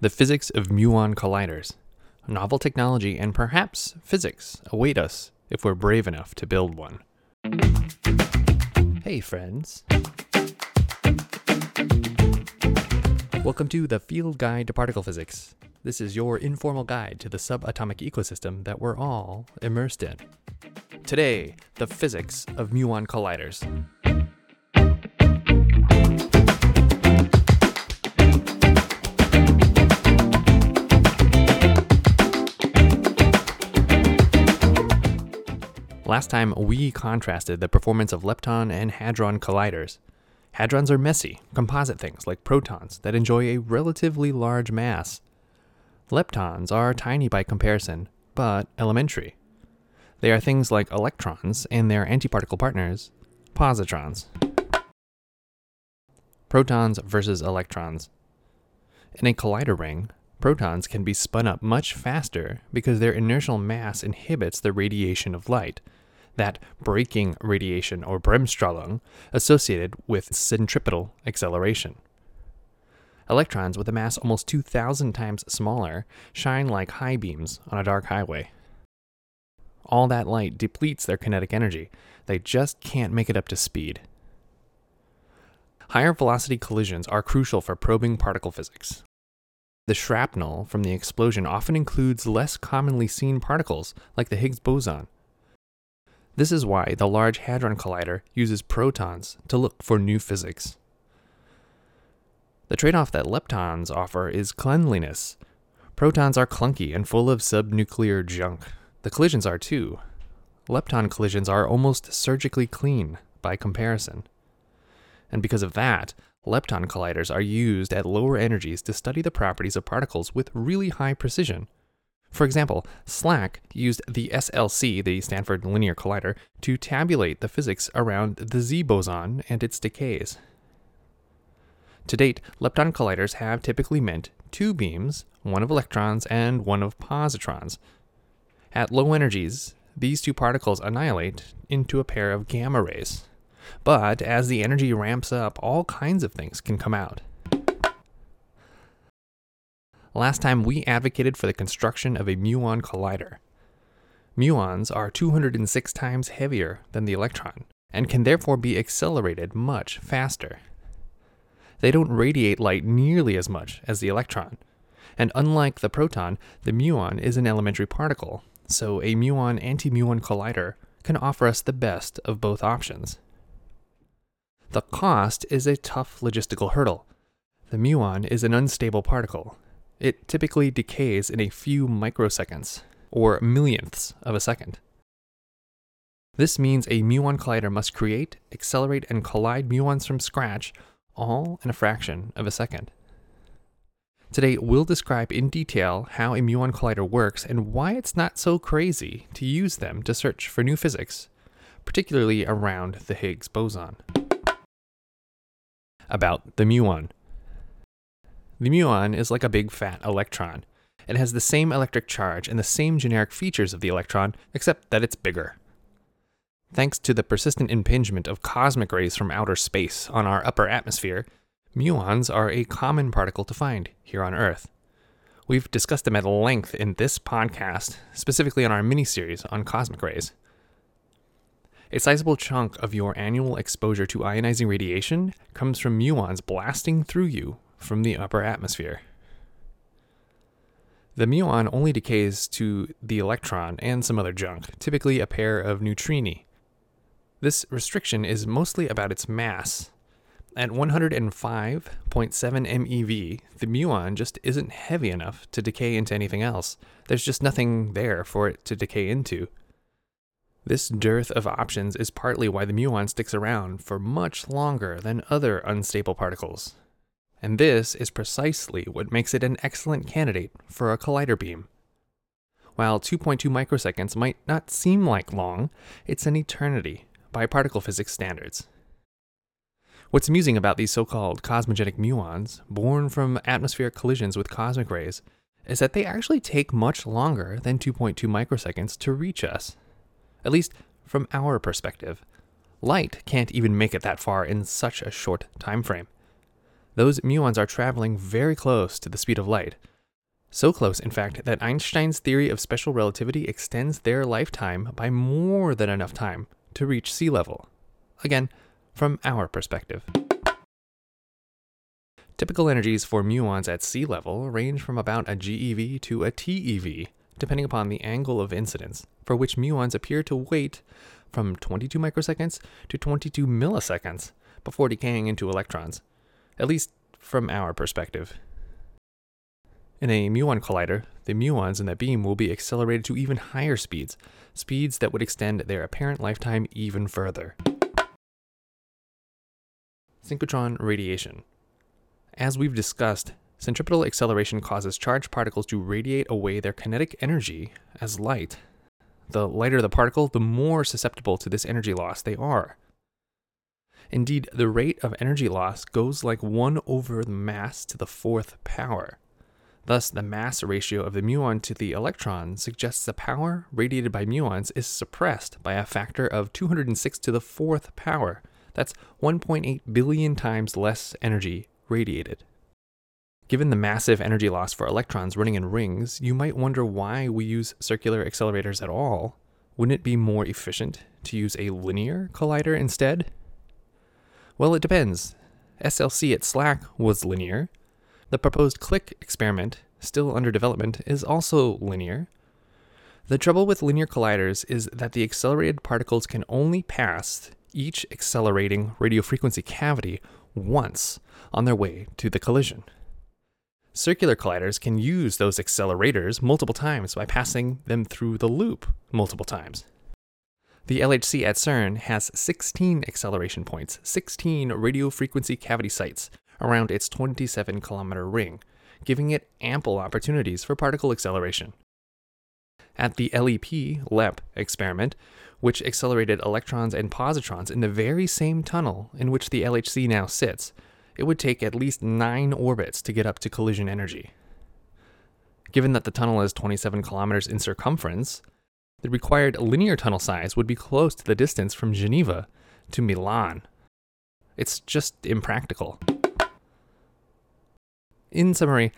The physics of muon colliders. Novel technology and perhaps physics await us if we're brave enough to build one. Hey, friends. Welcome to the Field Guide to Particle Physics. This is your informal guide to the subatomic ecosystem that we're all immersed in. Today, the physics of muon colliders. Last time, we contrasted the performance of lepton and hadron colliders. Hadrons are messy, composite things like protons that enjoy a relatively large mass. Leptons are tiny by comparison, but elementary. They are things like electrons and their antiparticle partners, positrons. Protons versus electrons. In a collider ring, protons can be spun up much faster because their inertial mass inhibits the radiation of light that braking radiation or Bremsstrahlung associated with centripetal acceleration. Electrons with a mass almost 2,000 times smaller shine like high beams on a dark highway. All that light depletes their kinetic energy, they just can't make it up to speed. Higher velocity collisions are crucial for probing particle physics. The shrapnel from the explosion often includes less commonly seen particles, like the Higgs boson, this is why the Large Hadron Collider uses protons to look for new physics. The trade off that leptons offer is cleanliness. Protons are clunky and full of subnuclear junk. The collisions are too. Lepton collisions are almost surgically clean by comparison. And because of that, lepton colliders are used at lower energies to study the properties of particles with really high precision for example, SLAC used the SLC, the Stanford Linear Collider, to tabulate the physics around the Z boson and its decays. To date, lepton colliders have typically meant two beams, one of electrons and one of positrons. At low energies, these two particles annihilate into a pair of gamma rays. But as the energy ramps up, all kinds of things can come out. Last time we advocated for the construction of a muon collider. Muons are 206 times heavier than the electron and can therefore be accelerated much faster. They don't radiate light nearly as much as the electron, and unlike the proton, the muon is an elementary particle, so a muon anti-muon collider can offer us the best of both options. The cost is a tough logistical hurdle. The muon is an unstable particle, it typically decays in a few microseconds, or millionths of a second. This means a muon collider must create, accelerate, and collide muons from scratch, all in a fraction of a second. Today, we'll describe in detail how a muon collider works and why it's not so crazy to use them to search for new physics, particularly around the Higgs boson. About the muon. The muon is like a big fat electron. It has the same electric charge and the same generic features of the electron, except that it's bigger. Thanks to the persistent impingement of cosmic rays from outer space on our upper atmosphere, muons are a common particle to find here on Earth. We've discussed them at length in this podcast, specifically on our mini series on cosmic rays. A sizable chunk of your annual exposure to ionizing radiation comes from muons blasting through you from the upper atmosphere. The muon only decays to the electron and some other junk, typically a pair of neutrini. This restriction is mostly about its mass. At 105.7 MeV, the muon just isn't heavy enough to decay into anything else. There's just nothing there for it to decay into. This dearth of options is partly why the muon sticks around for much longer than other unstable particles, and this is precisely what makes it an excellent candidate for a collider beam. While 2.2 microseconds might not seem like long, it's an eternity by particle physics standards. What's amusing about these so called cosmogenic muons, born from atmospheric collisions with cosmic rays, is that they actually take much longer than 2.2 microseconds to reach us. At least from our perspective. Light can't even make it that far in such a short time frame. Those muons are traveling very close to the speed of light. So close, in fact, that Einstein's theory of special relativity extends their lifetime by more than enough time to reach sea level. Again, from our perspective. Typical energies for muons at sea level range from about a GeV to a TeV, depending upon the angle of incidence, for which muons appear to wait from 22 microseconds to 22 milliseconds before decaying into electrons, at least from our perspective. In a muon collider, the muons in the beam will be accelerated to even higher speeds, speeds that would extend their apparent lifetime even further. Synchrotron radiation. As we've discussed, centripetal acceleration causes charged particles to radiate away their kinetic energy as light. The lighter the particle, the more susceptible to this energy loss they are. Indeed, the rate of energy loss goes like 1 over the mass to the fourth power. Thus, the mass ratio of the muon to the electron suggests the power radiated by muons is suppressed by a factor of 206 to the fourth power. That's 1.8 billion times less energy radiated. Given the massive energy loss for electrons running in rings, you might wonder why we use circular accelerators at all. Wouldn't it be more efficient to use a linear collider instead? Well, it depends. SLC at SLAC was linear. The proposed CLIC experiment, still under development, is also linear. The trouble with linear colliders is that the accelerated particles can only pass each accelerating radiofrequency cavity once on their way to the collision. Circular colliders can use those accelerators multiple times by passing them through the loop multiple times. The LHC at CERN has 16 acceleration points, 16 radio frequency cavity sites around its 27 kilometer ring, giving it ample opportunities for particle acceleration. At the LEP LEP experiment, which accelerated electrons and positrons in the very same tunnel in which the LHC now sits, it would take at least nine orbits to get up to collision energy. Given that the tunnel is 27 kilometers in circumference, the required linear tunnel size would be close to the distance from Geneva to Milan. It's just impractical. In summary,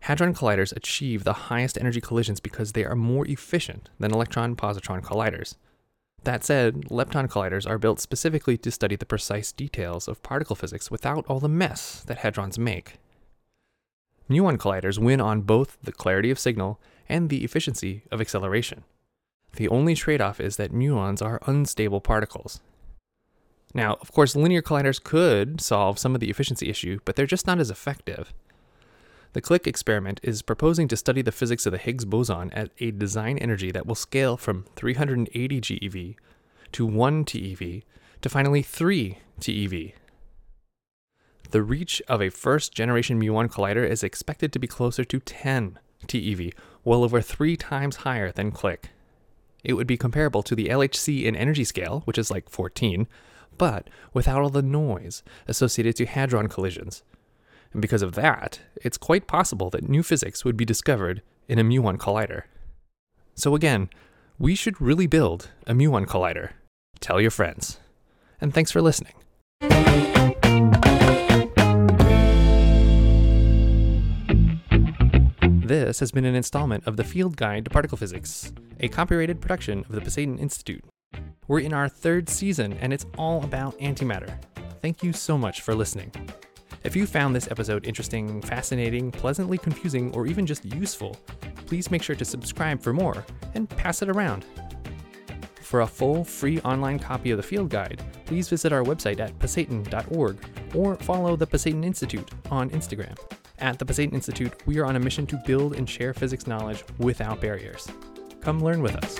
Hadron colliders achieve the highest energy collisions because they are more efficient than electron positron colliders. That said, lepton colliders are built specifically to study the precise details of particle physics without all the mess that hadrons make. Muon colliders win on both the clarity of signal and the efficiency of acceleration. The only trade off is that muons are unstable particles. Now, of course, linear colliders could solve some of the efficiency issue, but they're just not as effective. The CLIC experiment is proposing to study the physics of the Higgs boson at a design energy that will scale from 380 GeV to 1 TeV to finally 3 TeV. The reach of a first generation muon collider is expected to be closer to 10 TeV, well over three times higher than CLIC. It would be comparable to the LHC in energy scale, which is like 14, but without all the noise associated to hadron collisions, and because of that, it's quite possible that new physics would be discovered in a muon collider. So again, we should really build a muon collider. Tell your friends. And thanks for listening. This has been an installment of the Field Guide to Particle Physics, a copyrighted production of the Pasayten Institute. We're in our third season, and it's all about antimatter. Thank you so much for listening. If you found this episode interesting, fascinating, pleasantly confusing, or even just useful, please make sure to subscribe for more and pass it around. For a full free online copy of the field guide, please visit our website at pasayten.org or follow the Pasayten Institute on Instagram. At the Pasayten Institute, we are on a mission to build and share physics knowledge without barriers. Come learn with us.